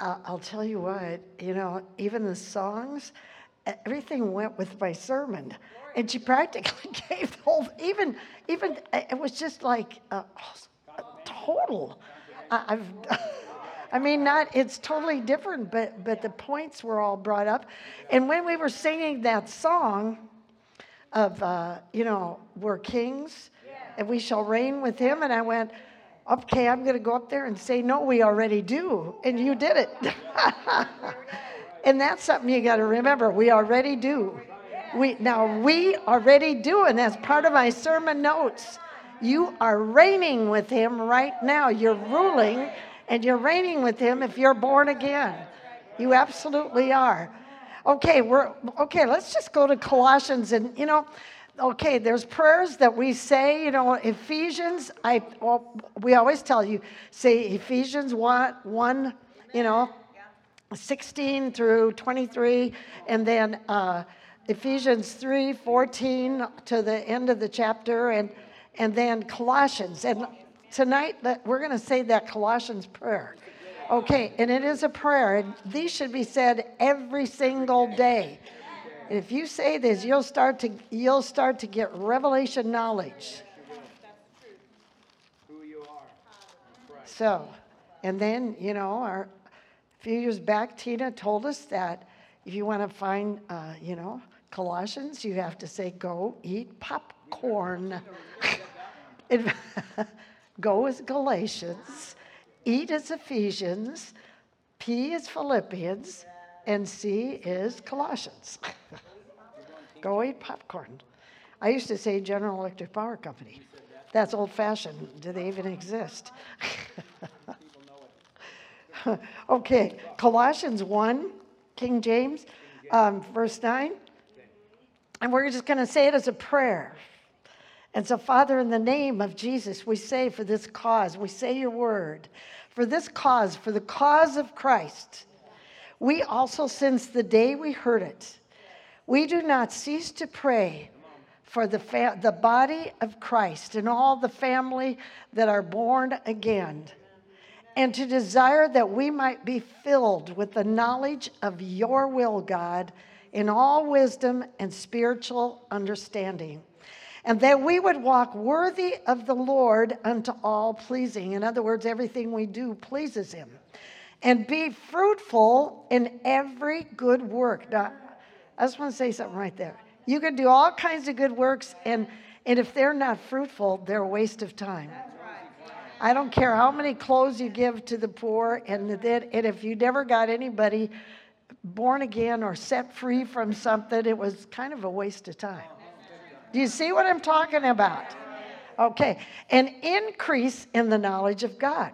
uh, I'll tell you what, you know, even the songs, everything went with my sermon. And she practically gave the whole, even, even, uh, it was just like a, a total. I, I've, I mean, not, it's totally different, but, but the points were all brought up. And when we were singing that song of, uh, you know, we're kings and we shall reign with him, and I went, okay, I'm going to go up there and say, no, we already do. And you did it. and that's something you got to remember. We already do. We, now, we already do, and that's part of my sermon notes. You are reigning with him right now. You're ruling and you're reigning with him if you're born again. You absolutely are. Okay, we're okay, let's just go to Colossians and you know, okay, there's prayers that we say, you know, Ephesians, I well, we always tell you, say Ephesians 1, 1 you know, 16 through 23, and then uh, Ephesians 3, 14 to the end of the chapter, and and then Colossians. And tonight we're going to say that Colossians prayer. Okay, and it is a prayer, and these should be said every single day. And if you say this, you'll start to you'll start to get revelation knowledge. So, and then you know, our, a few years back, Tina told us that if you want to find, uh, you know, Colossians, you have to say, "Go eat popcorn." Go is Galatians, eat is Ephesians, P is Philippians, and C is Colossians. Go eat popcorn. I used to say General Electric Power Company. That's old fashioned. Do they even exist? okay, Colossians 1, King James, um, verse 9. And we're just going to say it as a prayer. And so, Father, in the name of Jesus, we say for this cause, we say your word, for this cause, for the cause of Christ, we also, since the day we heard it, we do not cease to pray for the, fa- the body of Christ and all the family that are born again, and to desire that we might be filled with the knowledge of your will, God, in all wisdom and spiritual understanding and that we would walk worthy of the Lord unto all pleasing. In other words, everything we do pleases Him. And be fruitful in every good work. Now, I just want to say something right there. You can do all kinds of good works, and, and if they're not fruitful, they're a waste of time. I don't care how many clothes you give to the poor, and, that, and if you never got anybody born again or set free from something, it was kind of a waste of time. Do you see what I'm talking about? Okay. An increase in the knowledge of God.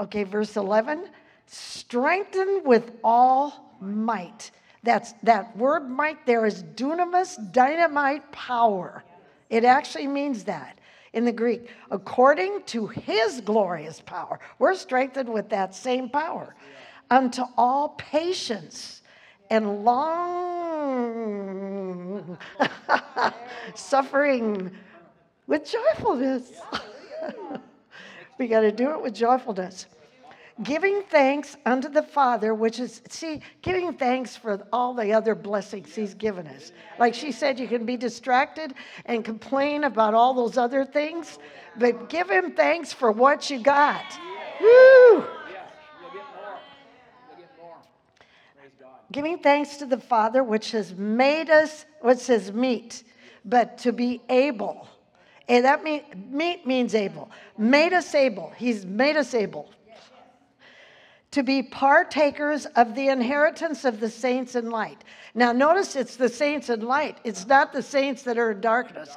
Okay, verse 11 strengthen with all might. That's that word might there is dunamis, dynamite power. It actually means that in the Greek, according to his glorious power. We're strengthened with that same power unto all patience and long suffering with joyfulness. we got to do it with joyfulness. Giving thanks unto the Father, which is, see, giving thanks for all the other blessings He's given us. Like she said, you can be distracted and complain about all those other things, but give Him thanks for what you got. Woo! giving thanks to the Father, which has made us, what says meet, but to be able. And that mean, meet means able. Made us able. He's made us able to be partakers of the inheritance of the saints in light. Now, notice it's the saints in light, it's not the saints that are in darkness.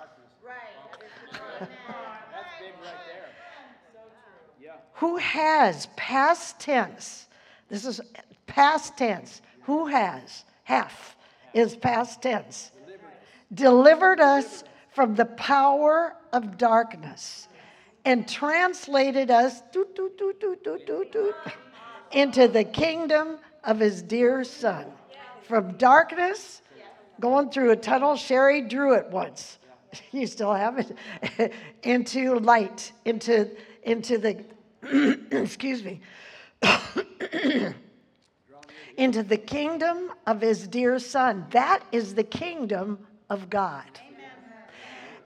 Who has past tense? This is past tense who has, half is past tense, delivered us from the power of darkness and translated us into the kingdom of his dear son. From darkness, going through a tunnel, Sherry drew it once. You still have it. into light, into, into the, excuse me, into the kingdom of his dear son. That is the kingdom of God.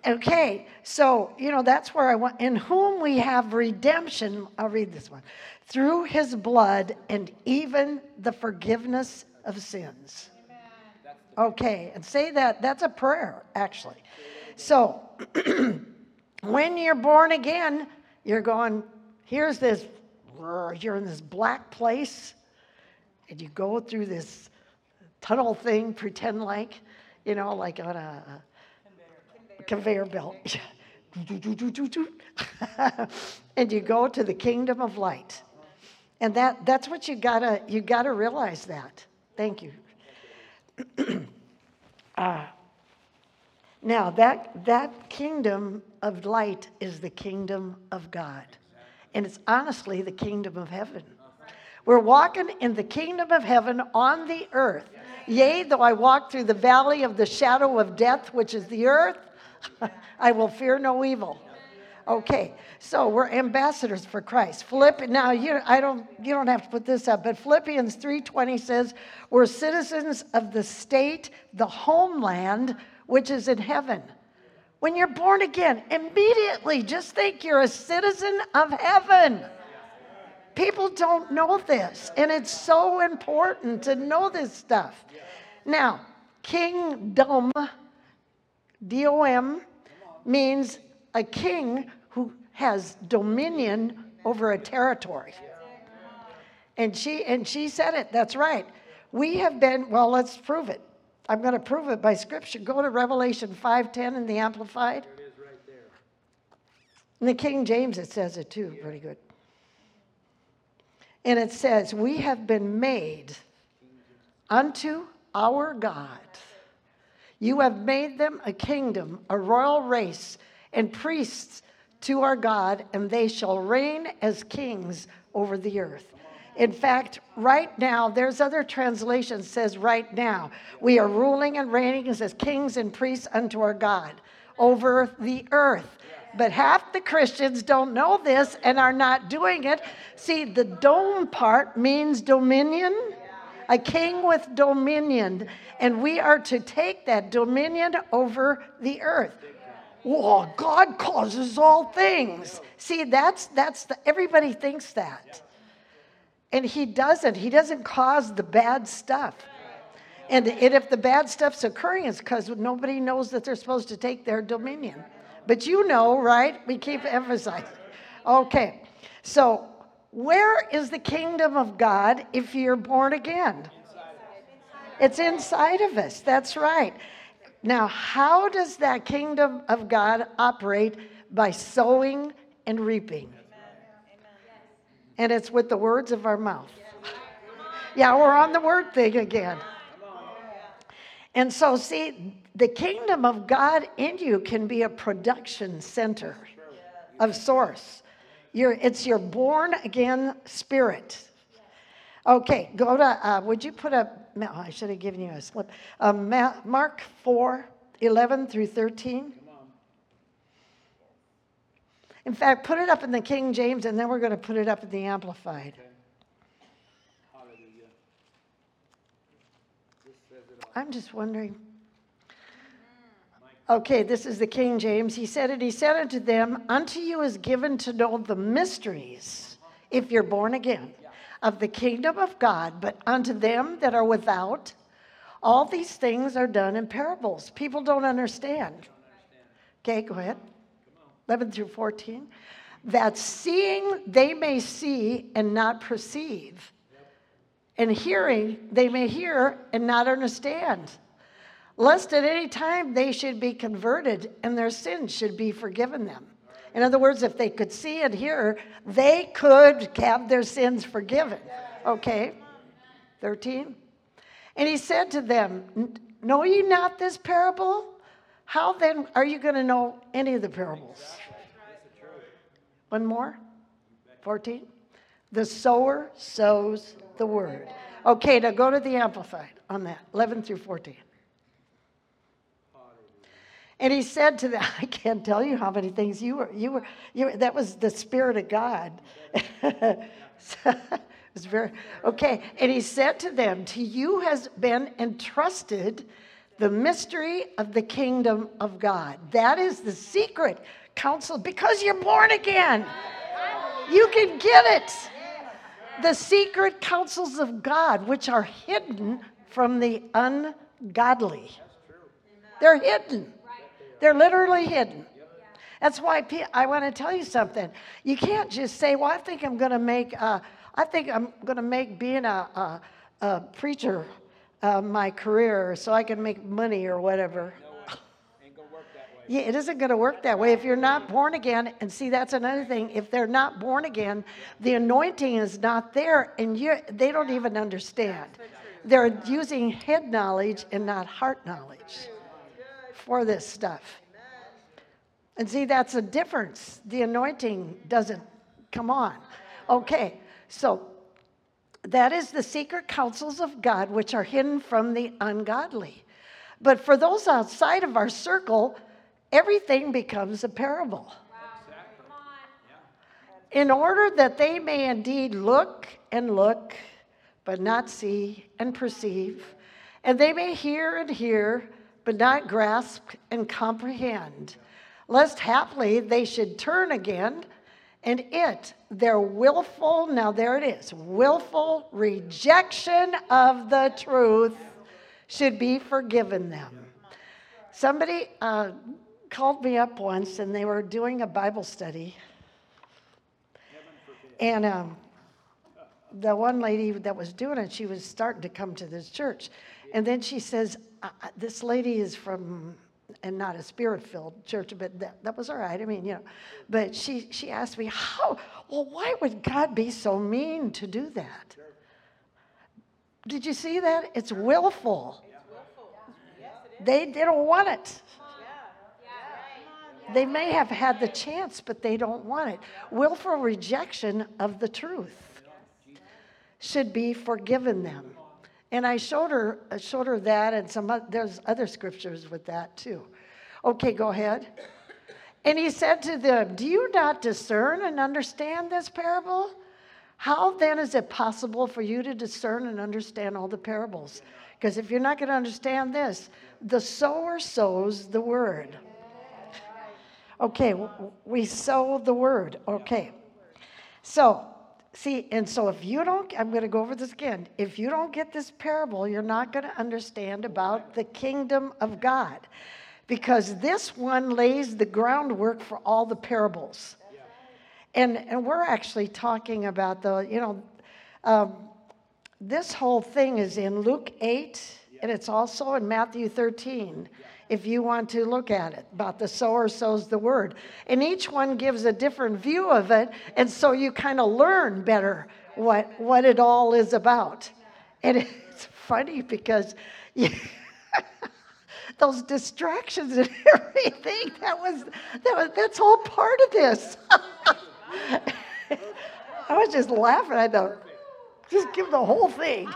Okay, so, you know, that's where I want, in whom we have redemption. I'll read this one. Through his blood and even the forgiveness of sins. Okay, and say that, that's a prayer, actually. So, when you're born again, you're going, here's this, you're in this black place, and you go through this tunnel thing, pretend like, you know, like on a, conveyor belt. and you go to the kingdom of light. And that, that's what you gotta, you gotta realize that. Thank you. uh, now, that, that kingdom of light is the kingdom of God. And it's honestly the kingdom of heaven. We're walking in the kingdom of heaven on the earth. Yea, though I walk through the valley of the shadow of death, which is the earth, I will fear no evil. Okay, so we're ambassadors for Christ. Philipp, now you, I don't, you don't have to put this up, but Philippians 3:20 says, "We're citizens of the state, the homeland, which is in heaven." When you're born again, immediately just think you're a citizen of heaven. People don't know this, and it's so important to know this stuff. Now, kingdom D-O-M means a king who has dominion over a territory. And she and she said it. That's right. We have been well, let's prove it. I'm going to prove it by scripture. Go to Revelation 5:10 in the amplified. Right In the King James it says it too, pretty good. And it says, "We have been made unto our God." You have made them a kingdom, a royal race, and priests to our God, and they shall reign as kings over the earth. In fact, right now, there's other translations says right now, we are ruling and reigning as kings and priests unto our God over the earth. But half the Christians don't know this and are not doing it. See, the dome part means dominion a king with dominion, and we are to take that dominion over the earth. Well, God causes all things. See, that's that's the, everybody thinks that. And he doesn't. He doesn't cause the bad stuff. And, and if the bad stuff's occurring, it's because nobody knows that they're supposed to take their dominion. But you know, right? We keep emphasizing. Okay. So where is the kingdom of God if you're born again? It's inside of us. That's right. Now, how does that kingdom of God operate? By sowing and reaping. And it's with the words of our mouth. Yeah, we're on the word thing again. And so, see, the kingdom of God in you can be a production center of source. You're, it's your born again spirit. Okay, go to, uh, would you put up, oh, I should have given you a slip. Um, Mark 4 11 through 13. In fact, put it up in the King James and then we're going to put it up in the Amplified. I'm just wondering. Okay, this is the King James. He said it, he said unto them, Unto you is given to know the mysteries, if you're born again, of the kingdom of God, but unto them that are without, all these things are done in parables. People don't understand. Okay, go ahead. 11 through 14. That seeing they may see and not perceive, and hearing they may hear and not understand lest at any time they should be converted and their sins should be forgiven them. In other words, if they could see and hear, they could have their sins forgiven. Okay? 13. And he said to them, Know ye not this parable? How then are you going to know any of the parables? One more? 14. The sower sows the word. Okay, now go to the Amplified on that, 11 through 14. And he said to them, I can't tell you how many things you were, you were, you were that was the Spirit of God. It's very okay. And he said to them, To you has been entrusted the mystery of the kingdom of God. That is the secret counsel because you're born again. You can get it. The secret counsels of God, which are hidden from the ungodly. They're hidden. They're literally hidden. That's why I want to tell you something. You can't just say, "Well, I think I'm going to make. Uh, I think I'm going to make being a, a, a preacher uh, my career, so I can make money or whatever." Yeah, it isn't going to work that way if you're not born again. And see, that's another thing. If they're not born again, the anointing is not there, and you they don't even understand. They're using head knowledge and not heart knowledge for this stuff. And see, that's a difference. The anointing doesn't come on. Okay, so that is the secret counsels of God, which are hidden from the ungodly. But for those outside of our circle, everything becomes a parable. In order that they may indeed look and look, but not see and perceive, and they may hear and hear, but not grasp and comprehend lest haply they should turn again and it, their willful, now there it is, willful rejection of the truth should be forgiven them. Somebody uh, called me up once and they were doing a Bible study. And um, the one lady that was doing it, she was starting to come to this church. And then she says, uh, This lady is from and not a spirit filled church, but that, that was all right. I mean, you know, but she, she asked me, how, well, why would God be so mean to do that? Did you see that? It's willful. They, they don't want it. They may have had the chance, but they don't want it. Willful rejection of the truth should be forgiven them. And I showed her, showed her that, and some there's other scriptures with that too. Okay, go ahead. And he said to them, Do you not discern and understand this parable? How then is it possible for you to discern and understand all the parables? Because if you're not going to understand this, the sower sows the word. Okay, we sow the word. Okay. So See, and so if you don't, I'm going to go over this again. If you don't get this parable, you're not going to understand about the kingdom of God because this one lays the groundwork for all the parables. And, and we're actually talking about the, you know, um, this whole thing is in Luke 8, and it's also in Matthew 13 if you want to look at it about the sower sows the word. And each one gives a different view of it. And so you kind of learn better what, what it all is about. And it's funny because you, those distractions and everything, that was, that was that's all part of this. I was just laughing. I thought, just give the whole thing.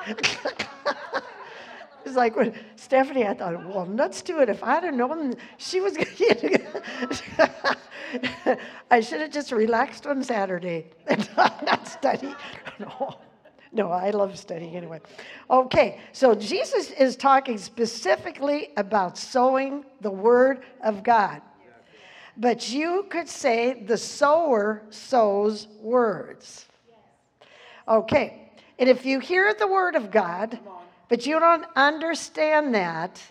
It's like when Stephanie, I thought, well, nuts to it. If I'd have known she was going to I should have just relaxed on Saturday and not study. No, no, I love studying anyway. Okay, so Jesus is talking specifically about sowing the word of God. But you could say the sower sows words. Okay, and if you hear the word of God, but you don't understand that,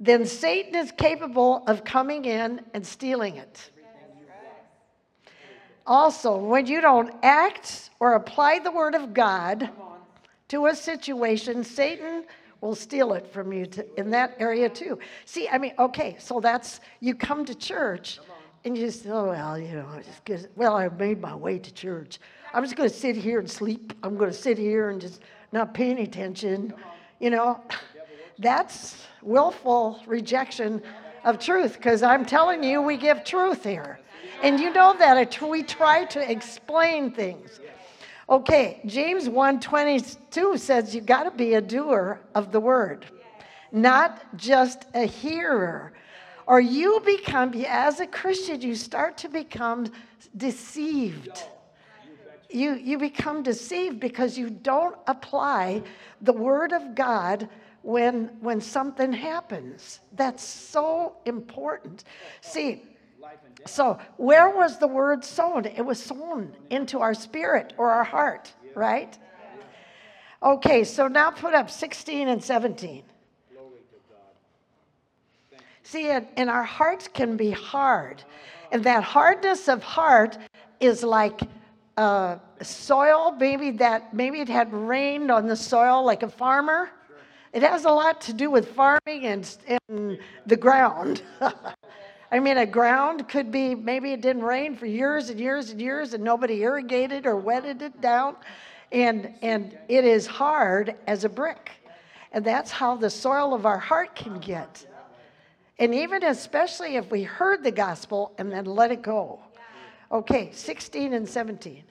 then Satan is capable of coming in and stealing it. Also, when you don't act or apply the word of God to a situation, Satan will steal it from you to, in that area too. See, I mean, okay, so that's you come to church and you just, oh, well, you know, just well, I made my way to church. I'm just going to sit here and sleep. I'm going to sit here and just not paying attention. You know, that's willful rejection of truth because I'm telling you, we give truth here. And you know that we try to explain things. Okay, James 1:22 says you got to be a doer of the word, not just a hearer. Or you become as a Christian you start to become deceived you, you become deceived because you don't apply the Word of God when, when something happens. That's so important. See, so where was the Word sown? It was sown into our spirit or our heart, right? Okay, so now put up 16 and 17. See, and, and our hearts can be hard. And that hardness of heart is like uh, soil, maybe that maybe it had rained on the soil like a farmer. It has a lot to do with farming and, and the ground. I mean, a ground could be maybe it didn't rain for years and years and years, and nobody irrigated or wetted it down, and and it is hard as a brick, and that's how the soil of our heart can get. And even especially if we heard the gospel and then let it go. Okay, 16 and 17.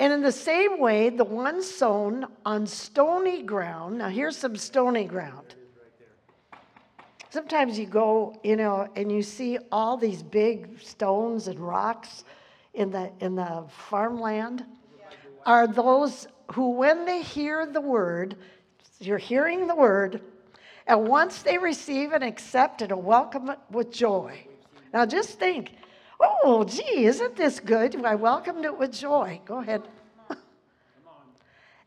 And in the same way, the one sown on stony ground, now here's some stony ground. Sometimes you go, you know, and you see all these big stones and rocks in the, in the farmland. Are those who, when they hear the word, you're hearing the word, and once they receive and accept it and welcome it with joy. Now just think, oh, gee, isn't this good? I welcomed it with joy. Go ahead.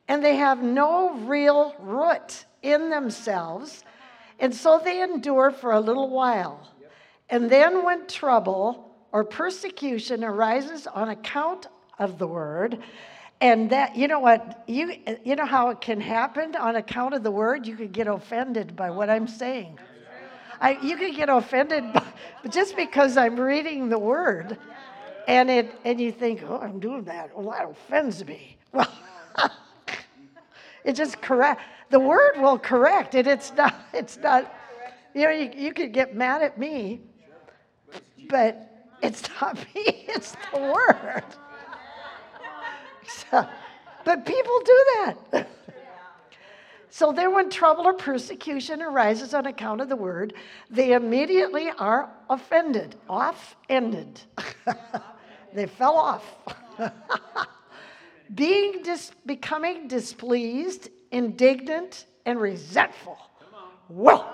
and they have no real root in themselves, and so they endure for a little while. And then when trouble or persecution arises on account of the word, and that, you know what, you, you know how it can happen on account of the word? You could get offended by what I'm saying. I, you could get offended by, just because I'm reading the word. And, it, and you think, oh, I'm doing that. Well, that offends me. Well, it just correct. The word will correct it. It's not, it's not, you know, you, you could get mad at me, but it's not me, it's the word. So, but people do that. So then, when trouble or persecution arises on account of the word, they immediately are offended, off ended. they fell off. Being dis- becoming displeased, indignant, and resentful. Whoa!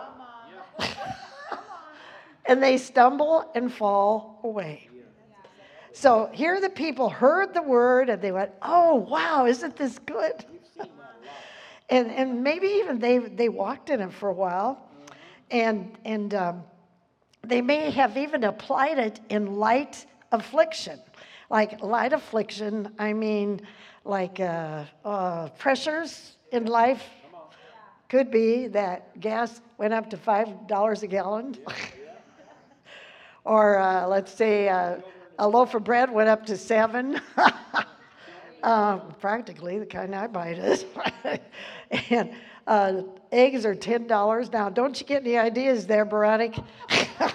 and they stumble and fall away. So here the people heard the word and they went, oh, wow, isn't this good? and, and maybe even they, they walked in it for a while. And, and um, they may have even applied it in light affliction. Like light affliction, I mean, like uh, uh, pressures in life. Could be that gas went up to $5 a gallon. or uh, let's say, uh, a loaf of bread went up to seven. uh, practically the kind I buy it is. and uh, eggs are ten dollars now. Don't you get any ideas there, Veronica?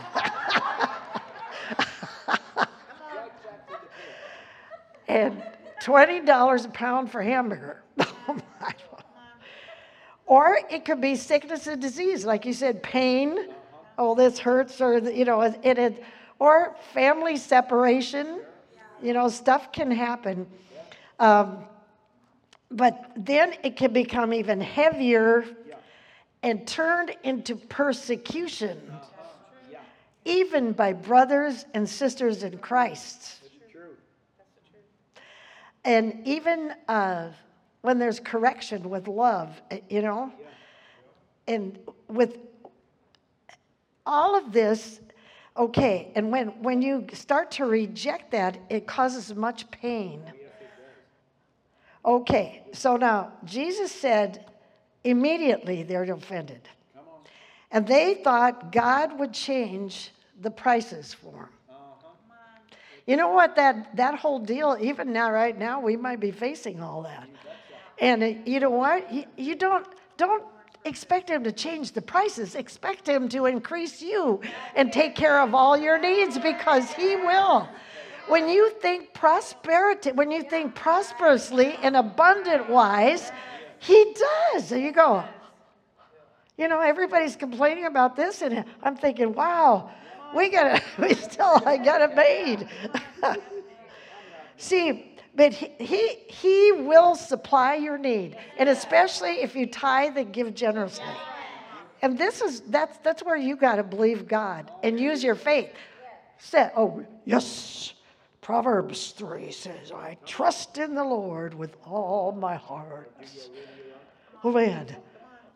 and twenty dollars a pound for hamburger. or it could be sickness and disease, like you said, pain. Oh, this hurts, or you know, it, it or family separation. You know, stuff can happen. Um, but then it can become even heavier and turned into persecution, even by brothers and sisters in Christ. And even uh, when there's correction with love, you know, and with all of this, Okay, and when, when you start to reject that, it causes much pain. Okay, so now Jesus said, immediately they're offended. And they thought God would change the prices for them. You know what? That, that whole deal, even now, right now, we might be facing all that. And uh, you know what? You, you don't, don't expect him to change the prices. Expect him to increase you and take care of all your needs because he will. When you think prosperity, when you think prosperously and abundant wise, he does. There you go. You know, everybody's complaining about this, and I'm thinking, wow, We got it. We still, I got it made. See, but he, he, he will supply your need, and especially if you tithe and give generously. And this is that's that's where you got to believe God and use your faith. Say, oh yes, Proverbs three says, "I trust in the Lord with all my heart." Oh man,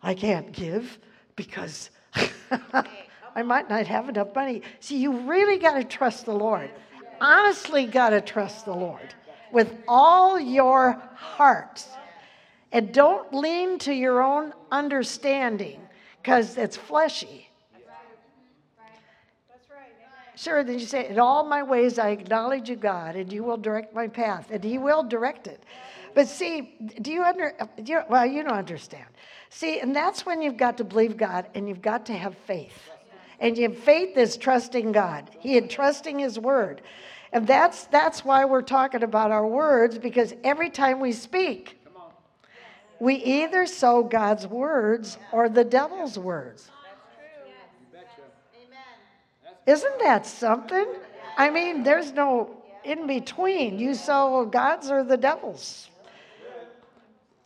I can't give because I might not have enough money. See, you really got to trust the Lord. Honestly, got to trust the Lord with all your heart. And don't lean to your own understanding because it's fleshy. That's right. Sure, then you say, In all my ways I acknowledge you, God, and you will direct my path, and He will direct it. But see, do you under, do you, well, you don't understand. See, and that's when you've got to believe God and you've got to have faith. And your faith is trusting God, He had trusting His word. And that's, that's why we're talking about our words, because every time we speak, we either sow God's words or the devil's words. Isn't that something? I mean, there's no in between. You sow God's or the devil's.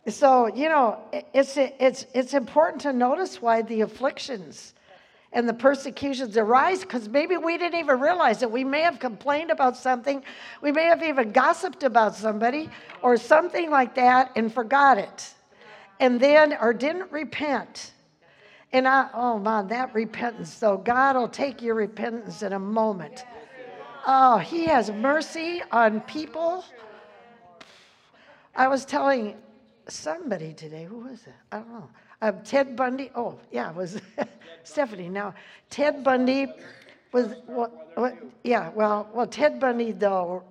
So, you know, it's, it's, it's important to notice why the afflictions and the persecutions arise because maybe we didn't even realize it. We may have complained about something, we may have even gossiped about somebody or something like that and forgot it. And then, or didn't repent. And I, oh man, that repentance, though, God will take your repentance in a moment. Oh, He has mercy on people. I was telling somebody today, who was it? I don't know. Uh, Ted Bundy. Oh, yeah, it was Stephanie. Now, Ted Bundy was? Yeah, well, well, Ted Bundy though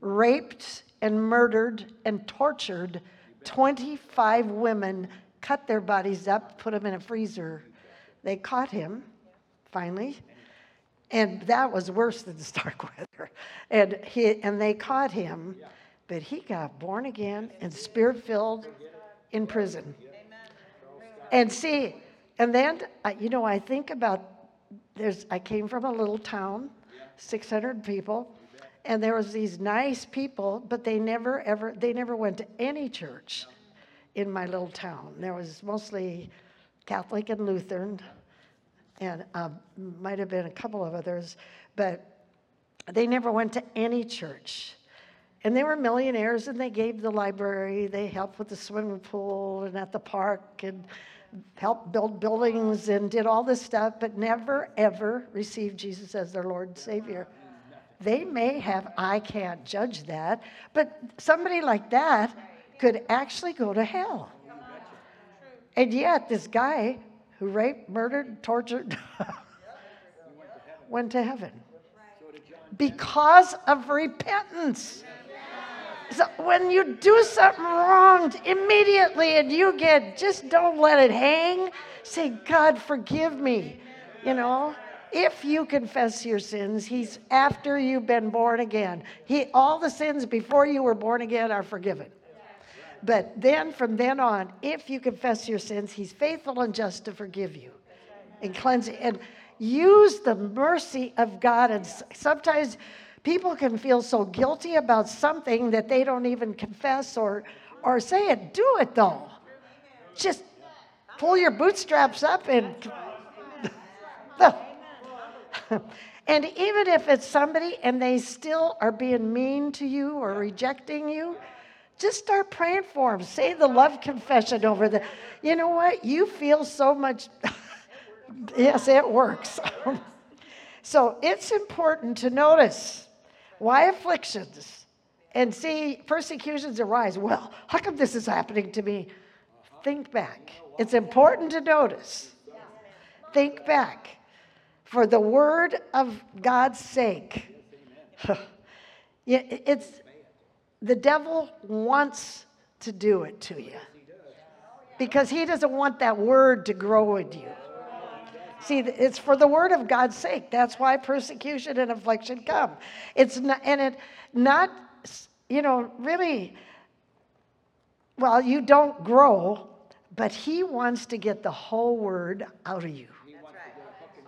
raped and murdered and tortured 25 women, cut their bodies up, put them in a freezer. They caught him finally, and that was worse than Starkweather. And he and they caught him, but he got born again and spirit filled in prison. And see, and then, uh, you know, I think about there's, I came from a little town, 600 people, and there was these nice people, but they never ever, they never went to any church in my little town. There was mostly Catholic and Lutheran, and uh, might have been a couple of others, but they never went to any church. And they were millionaires and they gave the library, they helped with the swimming pool and at the park and helped build buildings and did all this stuff, but never ever received Jesus as their Lord and Savior. They may have, I can't judge that, but somebody like that could actually go to hell. And yet, this guy who raped, murdered, tortured, went to heaven because of repentance. So when you do something wrong immediately and you get, just don't let it hang. Say, God, forgive me. You know, if you confess your sins, He's after you've been born again. He, all the sins before you were born again are forgiven. But then from then on, if you confess your sins, He's faithful and just to forgive you and cleanse. And use the mercy of God. And sometimes people can feel so guilty about something that they don't even confess or, or say it. Do it though. Just pull your bootstraps up and. and even if it's somebody and they still are being mean to you or rejecting you, just start praying for them. Say the love confession over the. You know what? You feel so much. yes, it works. so it's important to notice why afflictions? And see, persecutions arise. Well, how come this is happening to me? Think back. It's important to notice. Think back. For the word of God's sake. it's the devil wants to do it to you because he doesn't want that word to grow in you. See, it's for the word of God's sake. That's why persecution and affliction come. It's not, and it not, you know, really, well, you don't grow, but He wants to get the whole word out of you.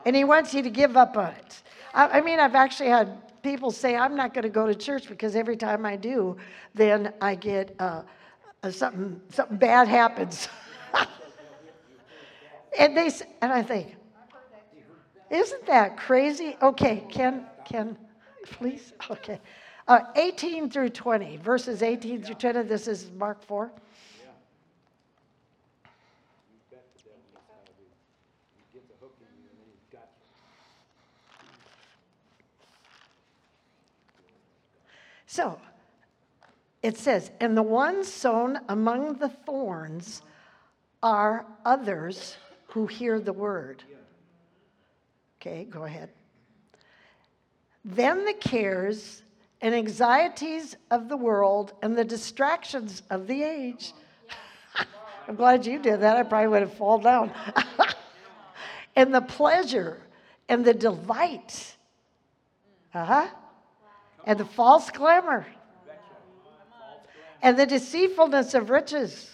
And He wants you to give up on it. I, I mean, I've actually had people say, I'm not going to go to church because every time I do, then I get uh, uh, something, something bad happens. and they, and I think, isn't that crazy? Okay, Ken, Ken, please. Okay. Uh, 18 through 20, verses 18 through 20. This is Mark 4. So it says, and the ones sown among the thorns are others who hear the word. Okay, go ahead. Then the cares and anxieties of the world and the distractions of the age. I'm glad you did that. I probably would have fallen down. and the pleasure and the delight. Uh huh. And the false glamour. And the deceitfulness of riches.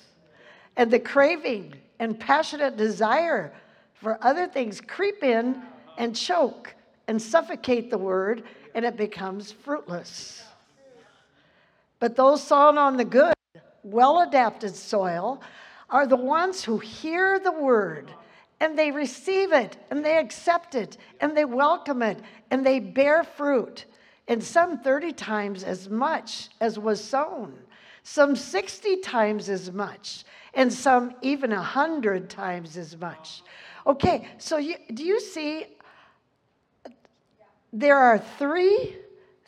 And the craving and passionate desire for other things creep in and choke and suffocate the word, and it becomes fruitless. But those sown on the good, well adapted soil are the ones who hear the word and they receive it and they accept it and they welcome it and they bear fruit. And some 30 times as much as was sown, some 60 times as much, and some even 100 times as much. Okay, so you, do you see there are three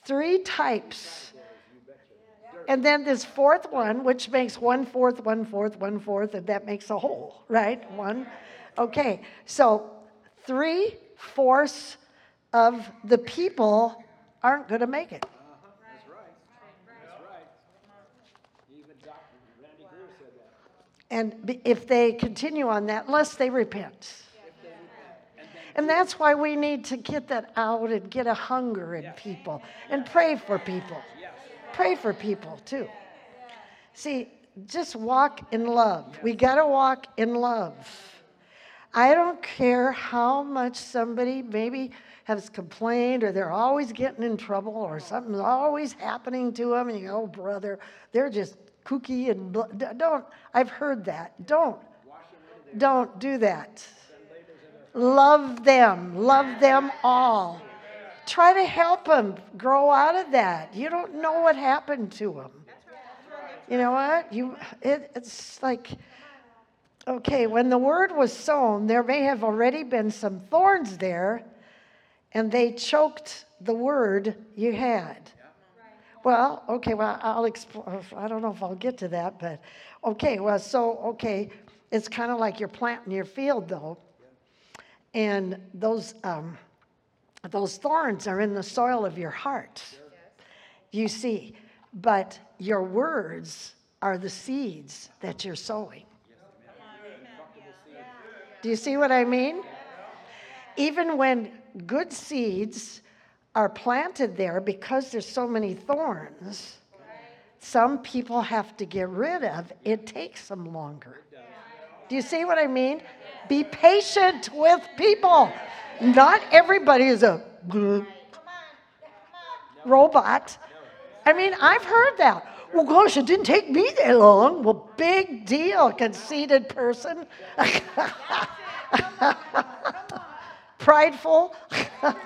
three types. And then this fourth one which makes one fourth one fourth one fourth and that makes a whole right? One. Okay so three fourths of the people aren't going to make it. And if they continue on that unless they repent and that's why we need to get that out and get a hunger in people and pray for people. Pray for people too. See just walk in love. We got to walk in love. I don't care how much somebody maybe has complained or they're always getting in trouble or something's always happening to them and you go oh brother they're just kooky and bl-. Don't i've heard that. Don't don't do that love them. Love them all. Try to help them grow out of that. You don't know what happened to them you know what? You it, it's like okay when the word was sown there may have already been some thorns there and they choked the word you had. Well okay well i'll explain i don't know if i'll get to that but okay well so okay it's kind of like you're planting your field though and those um, those thorns are in the soil of your heart you see. But your words are the seeds that you're sowing. Do you see what i mean? Even when good seeds are planted there because there's so many thorns some people have to get rid of it takes them longer. Do you see what I mean? Be patient with people. Not everybody is a robot. I mean, I've heard that. Well, gosh, it didn't take me that long. Well, big deal, conceited person. Prideful.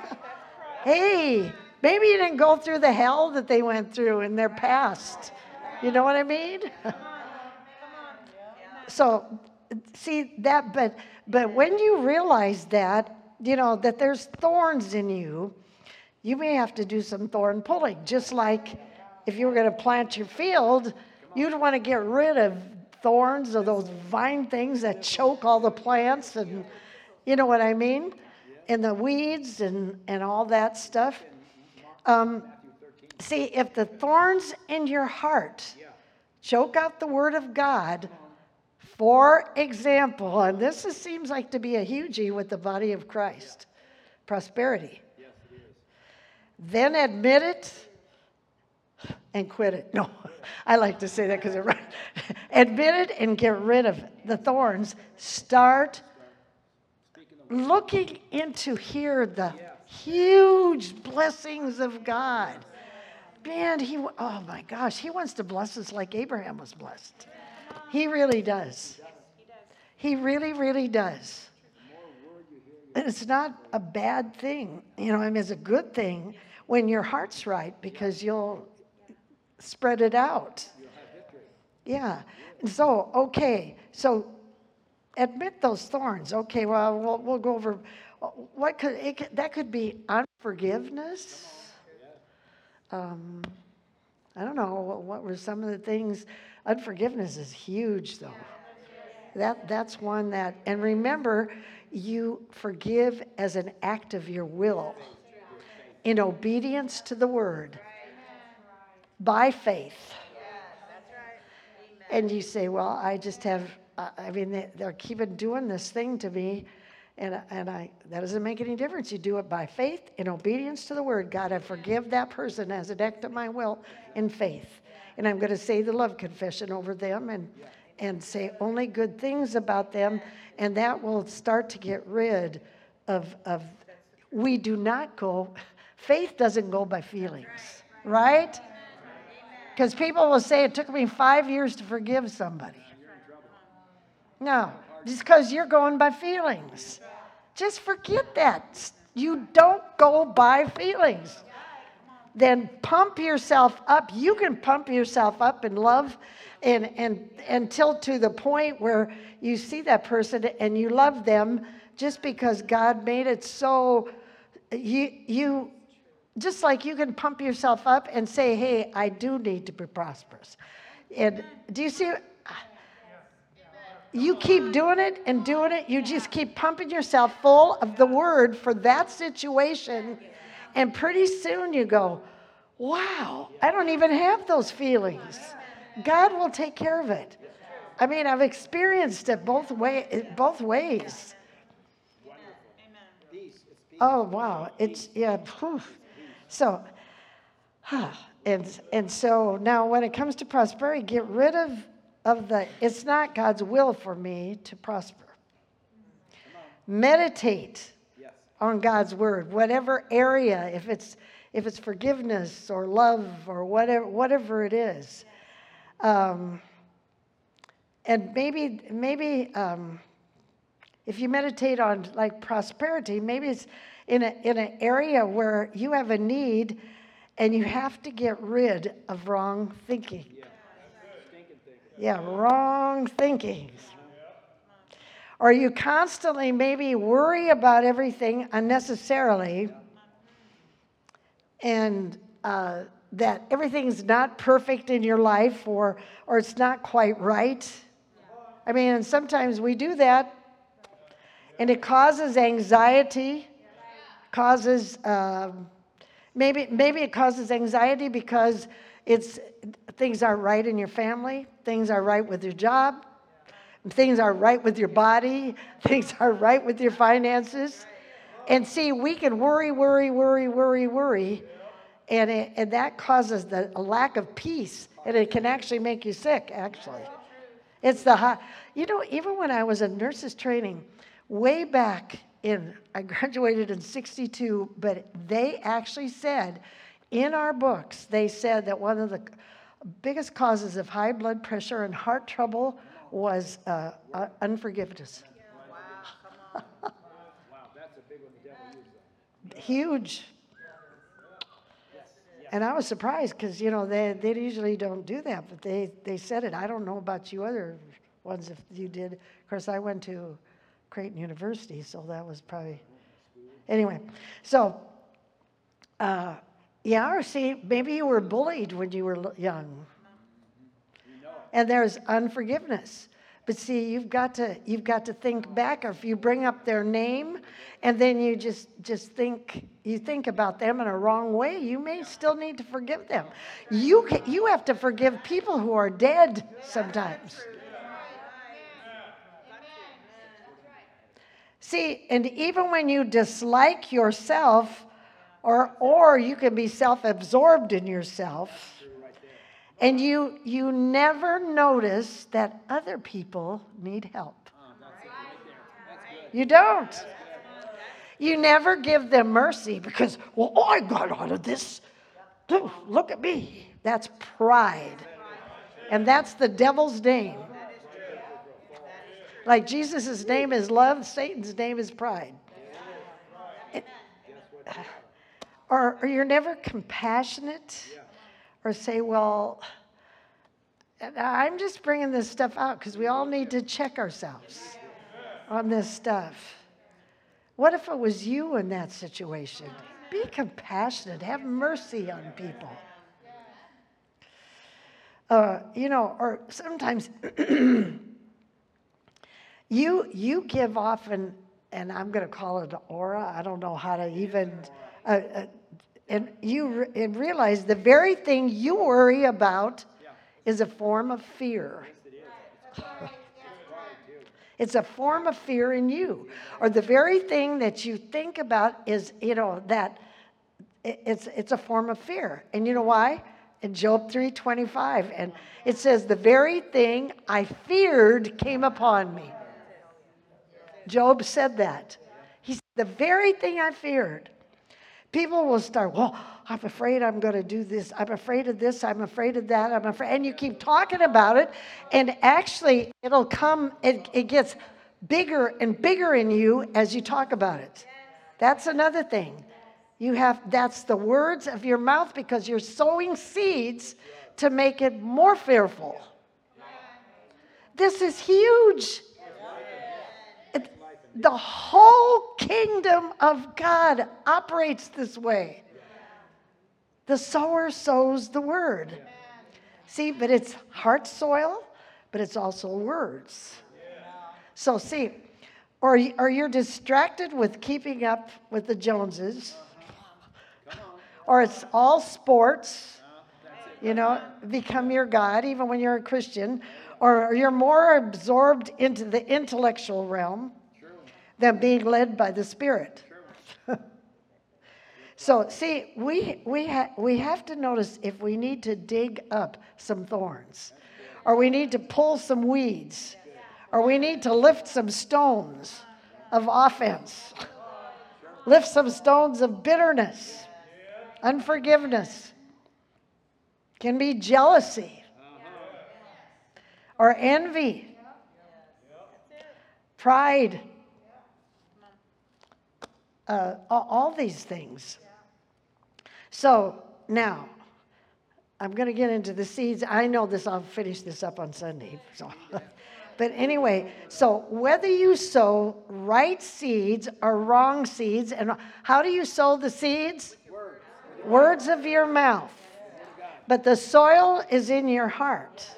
hey, maybe you didn't go through the hell that they went through in their past. You know what I mean? so see that but but when you realize that you know that there's thorns in you you may have to do some thorn pulling just like if you were going to plant your field you'd want to get rid of thorns or those vine things that choke all the plants and you know what i mean? And the weeds and and all that stuff. Um, see if the thorns in your heart choke out the word of god for example, and this is, seems like to be a hugie with the body of Christ prosperity. Yes, Then admit it and quit it. No, I like to say that because it right. admit it and get rid of the thorns. Start looking into here the huge blessings of God. Man, he, oh my gosh, he wants to bless us like Abraham was blessed. He really does. He really, really does. And it's not a bad thing. You know, I mean, it's a good thing when your heart's right because you'll spread it out. Yeah. So, okay. So admit those thorns. Okay, well, we'll, we'll go over what could, it could that could be unforgiveness. Um, I don't know what, what were some of the things. Unforgiveness is huge, though. That that's one that. And remember, you forgive as an act of your will, in obedience to the word, by faith. And you say, well, I just have. I mean, they, they're keeping doing this thing to me and, and I, that doesn't make any difference. You do it by faith in obedience to the word. God, I forgive that person as an act of my will in faith. And I'm going to say the love confession over them and, and say only good things about them. And that will start to get rid of, of we do not go, faith doesn't go by feelings, right? Because people will say it took me five years to forgive somebody. No, just because you're going by feelings. Just forget that. You don't go by feelings. Then pump yourself up. You can pump yourself up in love and, and until to the point where you see that person and you love them just because God made it so you you just like you can pump yourself up and say, hey, I do need to be prosperous. And do you see you keep doing it and doing it. You just keep pumping yourself full of the word for that situation. And pretty soon you go, wow, I don't even have those feelings. God will take care of it. I mean, I've experienced it both, way, both ways. Oh, wow. It's, yeah. Whew. So, and, and so now when it comes to prosperity, get rid of of the it's not God's will for me to prosper. Meditate. On God's word, whatever area, if it's if it's forgiveness or love or whatever whatever it is. Um, and maybe maybe um, if you meditate on like prosperity, maybe it's in a in an area where you have a need and you have to get rid of wrong thinking. Yeah, wrong thinking. Or you constantly maybe worry about everything unnecessarily and uh, that everything's not perfect in your life or, or it's not quite right. I mean, and sometimes we do that and it causes anxiety, causes um, maybe maybe it causes anxiety because it's things aren't right in your family, things are right with your job, things are right with your body, things are right with your finances. And see, we can worry, worry, worry, worry, worry, and, it, and that causes the, lack of peace, and it can actually make you sick, actually. It's the high, you know, even when I was in nurses training, way back in, I graduated in 62, but they actually said in our books, they said that one of the biggest causes of high blood pressure and heart trouble was uh, uh, unforgiveness. Wow, wow, that's a big one the devil uses. Huge. And I was surprised because, you know, they, they usually don't do that, but they, they said it. I don't know about you other ones if you did. Of course, I went to Creighton University, so that was probably. Anyway, so uh, yeah, or see, maybe you were bullied when you were young. And there's unforgiveness. But see, you've got to you've got to think back. Or if you bring up their name, and then you just just think you think about them in a wrong way, you may still need to forgive them. You can, you have to forgive people who are dead sometimes. See, and even when you dislike yourself, or, or you can be self absorbed in yourself and you, you never notice that other people need help. You don't. You never give them mercy because, well, I got out of this. Look at me. That's pride. And that's the devil's name. Like Jesus' name is love, Satan's name is pride. It, uh, or, or you're never compassionate or say, well, I'm just bringing this stuff out because we all need to check ourselves on this stuff. What if it was you in that situation? Be compassionate, have mercy on people. Uh, you know, or sometimes you you give off an, and I'm going to call it an aura. I don't know how to even, uh, uh, and you re- and realize the very thing you worry about is a form of fear. It's a form of fear in you. Or the very thing that you think about is, you know, that it's, it's a form of fear. And you know why? In Job 3:25, and it says, "The very thing I feared came upon me." Job said that. He said, "The very thing I feared." People will start, well, I'm afraid I'm going to do this. I'm afraid of this. I'm afraid of that. I'm afraid. And you keep talking about it. And actually, it'll come, it, it gets bigger and bigger in you as you talk about it. That's another thing. You have, that's the words of your mouth because you're sowing seeds to make it more fearful. This is huge the whole kingdom of God operates this way. The sower sows the word. See, but it's heart soil, but it's also words. So, see, or, or you're distracted with keeping up with the Joneses, or it's all sports, you know, become your God, even when you're a Christian, or you're more absorbed into the intellectual realm than being led by the Spirit. so, see, we, we, ha- we have to notice if we need to dig up some thorns, or we need to pull some weeds, or we need to lift some stones of offense, lift some stones of bitterness, unforgiveness, can be jealousy or envy, pride uh, all these things. So now, I'm going to get into the seeds. I know this, I'll finish this up on Sunday. So. but anyway, so whether you sow right seeds or wrong seeds, and how do you sow the seeds? Words, Words of your mouth. But the soil is in your heart.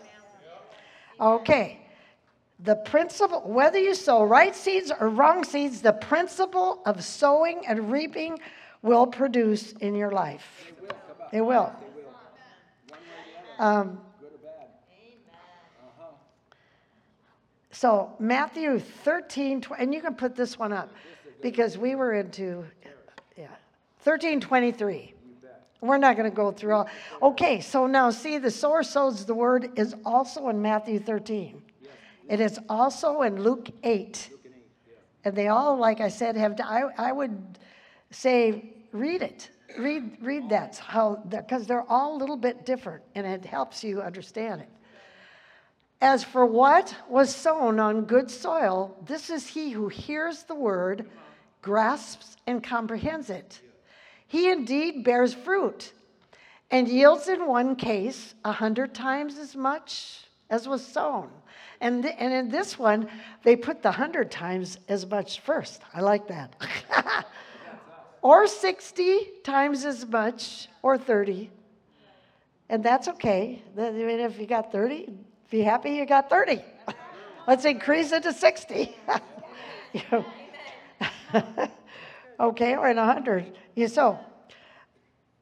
Okay the principle, whether you sow right seeds or wrong seeds, the principle of sowing and reaping will produce in your life. It will. Um, so Matthew 13, and you can put this one up because we were into, yeah, 13, 23. We're not going to go through all. Okay, so now see, the sower sows the word is also in Matthew 13. It is also in Luke 8. And they all, like I said, have, I, I would say, read it. Read, read that, how, because they're all a little bit different, and it helps you understand it. As for what was sown on good soil, this is he who hears the word, grasps, and comprehends it. He indeed bears fruit and yields in one case a hundred times as much as was sown. And, th- and in this one, they put the 100 times as much first. I like that. or 60 times as much, or 30. And that's okay. I mean, if you got 30, be happy you got 30. Let's increase it to 60. okay, or in 100. So,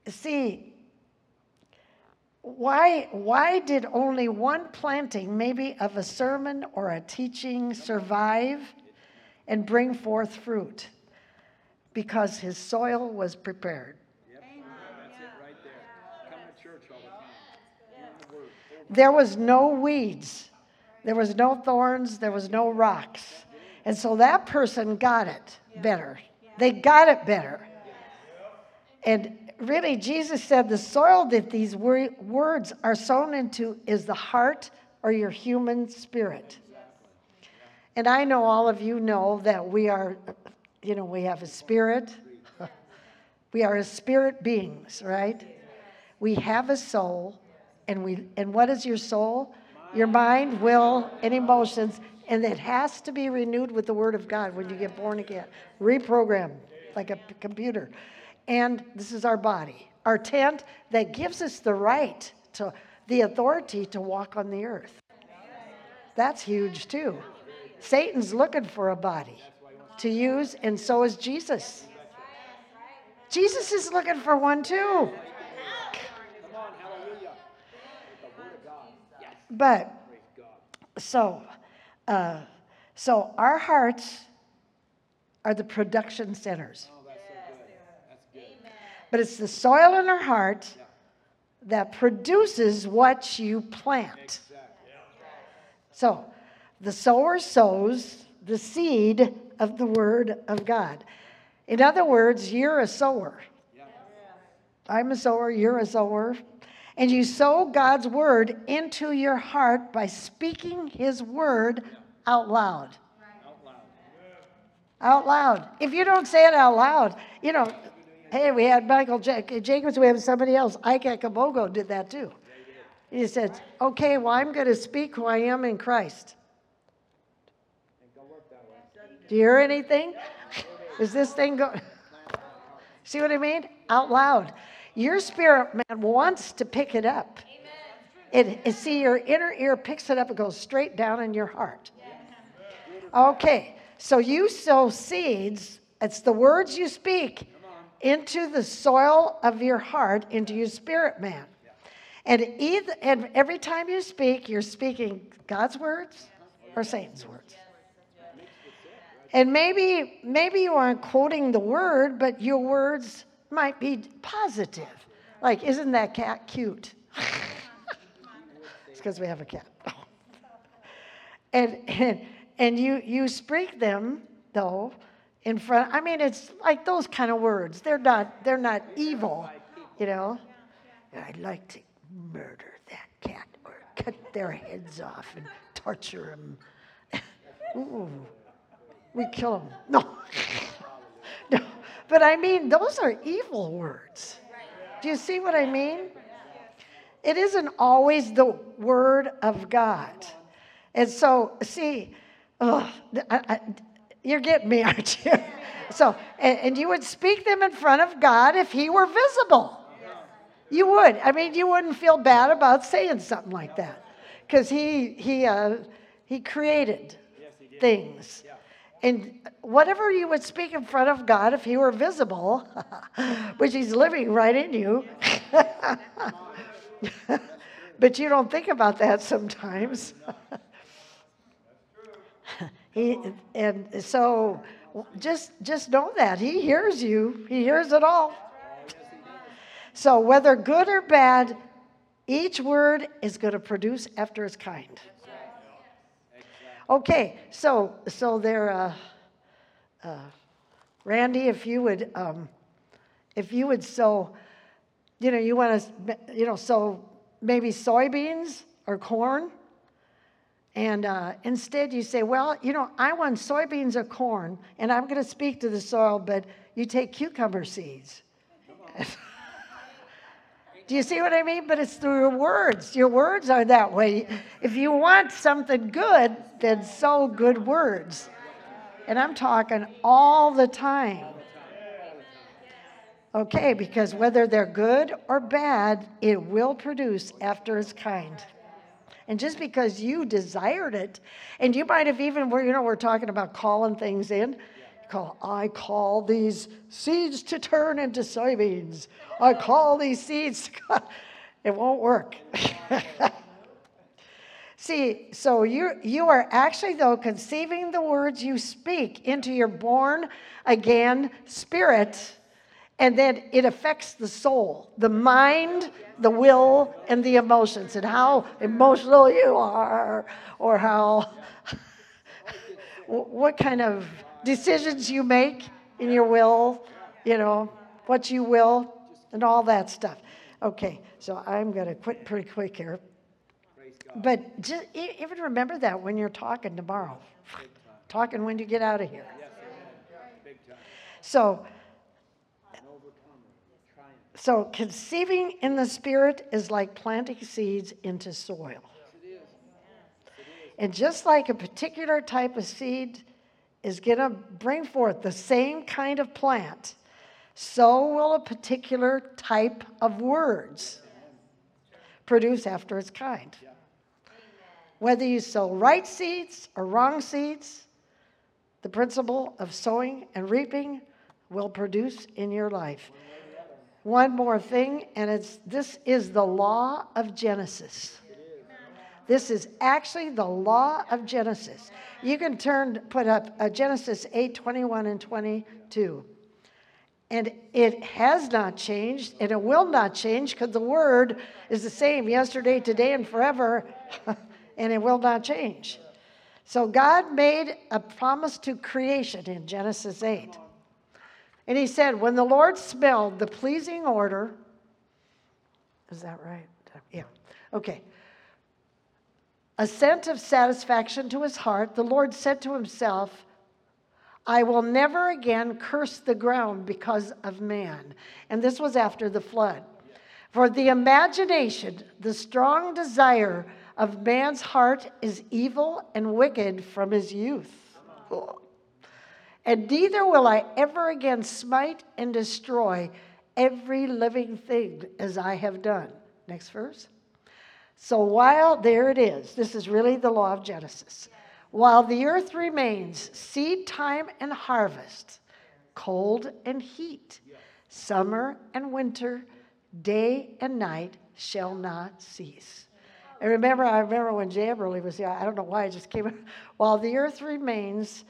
see, why, why did only one planting, maybe of a sermon or a teaching, survive and bring forth fruit? Because his soil was prepared. There. Was no weeds, there was no thorns, there was no rocks. And so that person got it better. They got it better. And really, Jesus said the soil that these wor- words are sown into is the heart or your human spirit. And I know all of you know that we are, you know, we have a spirit. we are a spirit beings, right? We have a soul, and we and what is your soul? Your mind, will, and emotions, and it has to be renewed with the Word of God when you get born again, reprogrammed like a computer. And this is our body, our tent that gives us the right to the authority to walk on the earth. That's huge too. Satan's looking for a body to use, and so is Jesus. Jesus is looking for one too. But so, uh, so our hearts are the production centers. Oh, that's so good. That's good. But it's the soil in our heart that produces what you plant. So the sower sows the seed of the word of God. In other words, you're a sower. I'm a sower, you're a sower. And you sow God's word into your heart by speaking his word out loud. Out loud. Out loud. If you don't say it out loud, you know, hey, we had Michael Ja- Jacobs, we have somebody else. Ike Akabogo did that too. He said, okay, well, I'm going to speak who I am in Christ. And go work that way. Do you hear anything? Is this thing going? See what I mean? Out loud. Your spirit man wants to pick it up. It, it- see, your inner ear picks it up and goes straight down in your heart. Okay, so you sow seeds. It's the words you speak into the soil of your heart, into your spirit man. And either and every time you speak, you're speaking God's words or Satan's words. And maybe maybe you aren't quoting the word, but your words might be positive. Like, isn't that cat cute? it's because we have a cat. and and and you you speak them though in front. I mean, it's like those kind of words. They're not they're not evil, you know. I'd like to murder that cat or cut their heads off and torture them. Ooh we kill them. No. no. But I mean, those are evil words. Do you see what I mean? It isn't always the word of God. And so, see, you're getting me, aren't you? So, and, and you would speak them in front of God if He were visible. You would. I mean, you wouldn't feel bad about saying something like that, because He He uh, He created things. And whatever you would speak in front of God if He were visible, which He's living right in you, but you don't think about that sometimes. He, and so just just know that He hears you. He hears it all. So whether good or bad, each word is going to produce after its kind. Okay, so so there, uh, uh, Randy, if you would, um, if you would sow, you know, you want to, you know, sow maybe soybeans or corn, and uh, instead you say, well, you know, I want soybeans or corn, and I'm going to speak to the soil, but you take cucumber seeds. Do you see what I mean? But it's through your words. Your words are that way. If you want something good, then sow good words. And I'm talking all the time. Okay, because whether they're good or bad, it will produce after its kind. And just because you desired it, and you might have even, you know, we're talking about calling things in. Call, I call these seeds to turn into soybeans. I call these seeds It won't work. See, so you you are actually though conceiving the words you speak into your born again spirit, and then it affects the soul, the mind, the will, and the emotions, and how emotional you are, or how what kind of decisions you make in your will, you know, what you will, and all that stuff. Okay, so I'm going to quit pretty quick here. But just, even remember that when you're talking tomorrow, talking when you get out of here. Yes, amen. Big time. So, An overcomer, triumph. So conceiving in the spirit is like planting seeds into soil. Is. And just like a particular type of seed is going to bring forth the same kind of plant, so will a particular type of words produce after its kind. Whether you sow right seeds or wrong seeds, the principle of sowing and reaping will produce in your life. One more thing, and it's this is the law of Genesis. This is actually the law of Genesis. You can turn, put up uh, Genesis 8 21 and 22. And it has not changed, and it will not change because the word is the same yesterday, today, and forever, and it will not change. So God made a promise to creation in Genesis 8. And he said, When the Lord smelled the pleasing odor, is that right? Yeah. Okay a scent of satisfaction to his heart, the Lord said to himself, I will never again curse the ground because of man. And this was after the flood. For the imagination, the strong desire of man's heart is evil and wicked from his youth. And neither will I ever again smite and destroy every living thing as I have done. Next verse. So while, there it is, this is really the law of Genesis. While the earth remains, seed time and harvest, cold and heat, summer and winter, day and night shall not cease. And remember, I remember when Jay Eberly was here, I don't know why I just came, while the earth remains,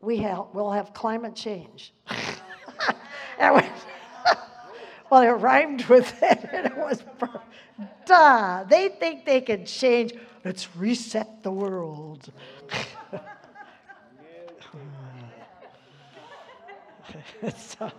we have, we'll have climate change. Was- well, it rhymed with it, and it was, per- duh. They think they can change. Let's reset the world. so,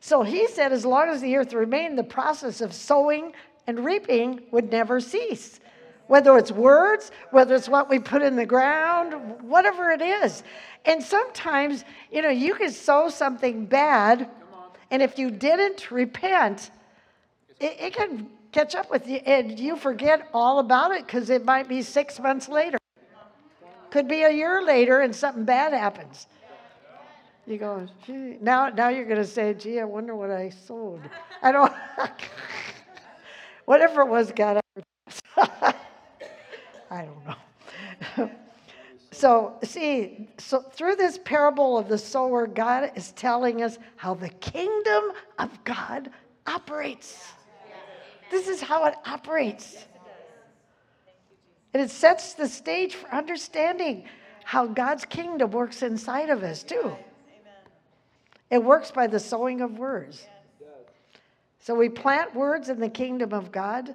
so he said, as long as the earth remained, the process of sowing and reaping would never cease. Whether it's words, whether it's what we put in the ground, whatever it is. And sometimes, you know, you can sow something bad, and if you didn't repent, it, it can catch up with you, and you forget all about it because it might be six months later. Could be a year later, and something bad happens. You go, gee, now, now you're going to say, gee, I wonder what I sold. I don't, whatever it was, God, don't know. so, see, so through this parable of the sower, God is telling us how the kingdom of God operates. This is how it operates. And it sets the stage for understanding how God's kingdom works inside of us, too. It works by the sowing of words. So we plant words in the kingdom of God,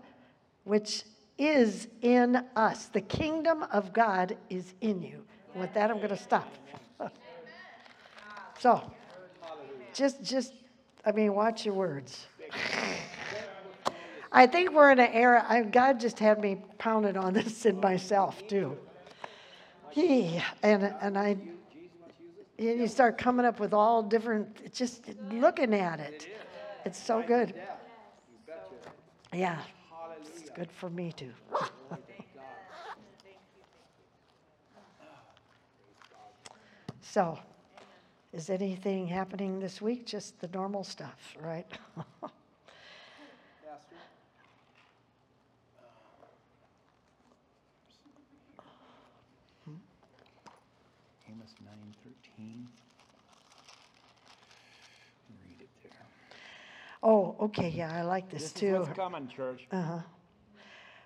which is in us. The kingdom of God is in you. With that, I'm going to stop. so, just, just, I mean, watch your words. I think we're in an era, I, God just had me pounded on this in myself, too. He, and, and I, and you start coming up with all different, just looking at it. It's so good. Yeah, good for me too. so, is anything happening this week? Just the normal stuff, right? Amos nine thirteen. Read it there. oh, okay, yeah, I like this, This is too. what's coming, church. Uh-huh.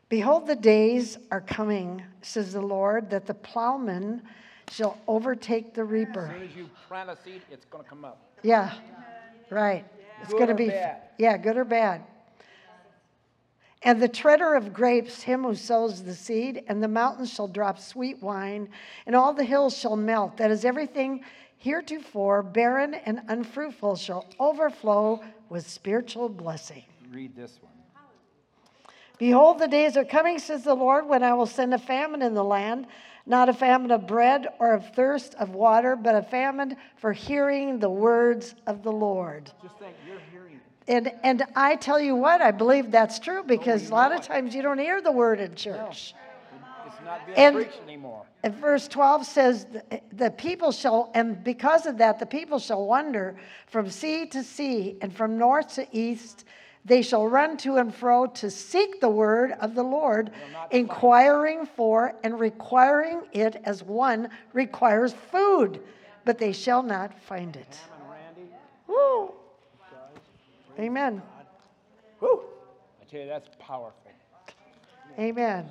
Behold, the days are coming, says the Lord, that the plowman shall overtake the reaper. As soon as you plant a seed, it's gonna come up. Yeah, right. It's Good going to be, bad? yeah, good or bad. And the treader of grapes, him who sows the seed, and the mountains shall drop sweet wine, and all the hills shall melt. That is, everything heretofore barren and unfruitful shall overflow with spiritual blessing. Read this one. Behold, the days are coming, says the Lord, when I will send a famine in the land, not a famine of bread or of thirst of water, but a famine for hearing the words of the Lord. Just think, you're hearing. And, and I tell you what, I believe that's true because a lot of times you don't hear the word in church. It's not being And- preached anymore. And verse 12 says, "The- The people shall, and because of that, the people shall wander from sea to sea and from north to east. They shall run to and fro to seek the word of the Lord, inquiring for and requiring it as one requires food, but they shall not find it. Woo! Amen. whew, I tell you, that's powerful. Amen.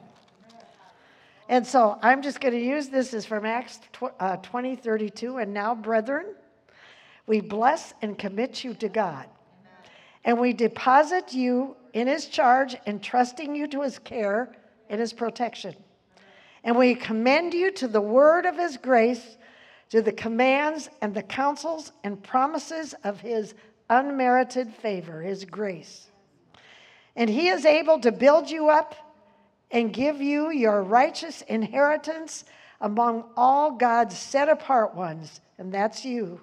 And so I'm just going to use this as from Acts uh, 20, 32. And now, brethren, we bless and commit you to God. And we deposit you in his charge, entrusting you to his care and his protection. And we commend you to the word of his grace, to the commands and the counsels and promises of his unmerited favor, his grace. And he is able to build you up and give you your righteous inheritance among all God's set apart ones, and that's you.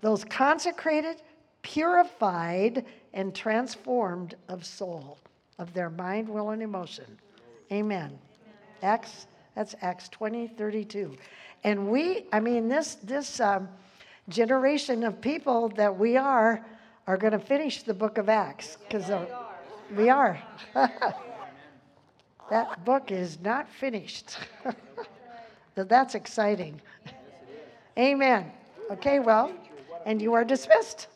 Those consecrated, purified, and transformed of soul, of their mind, will, and emotion. Amen. Acts, that's Acts 20, 32. And we, I mean, this, this um, generation of people that we are, are going to finish the book of Acts. Because we are. that book is not finished. That's exciting. Amen. Okay, well, and you are dismissed.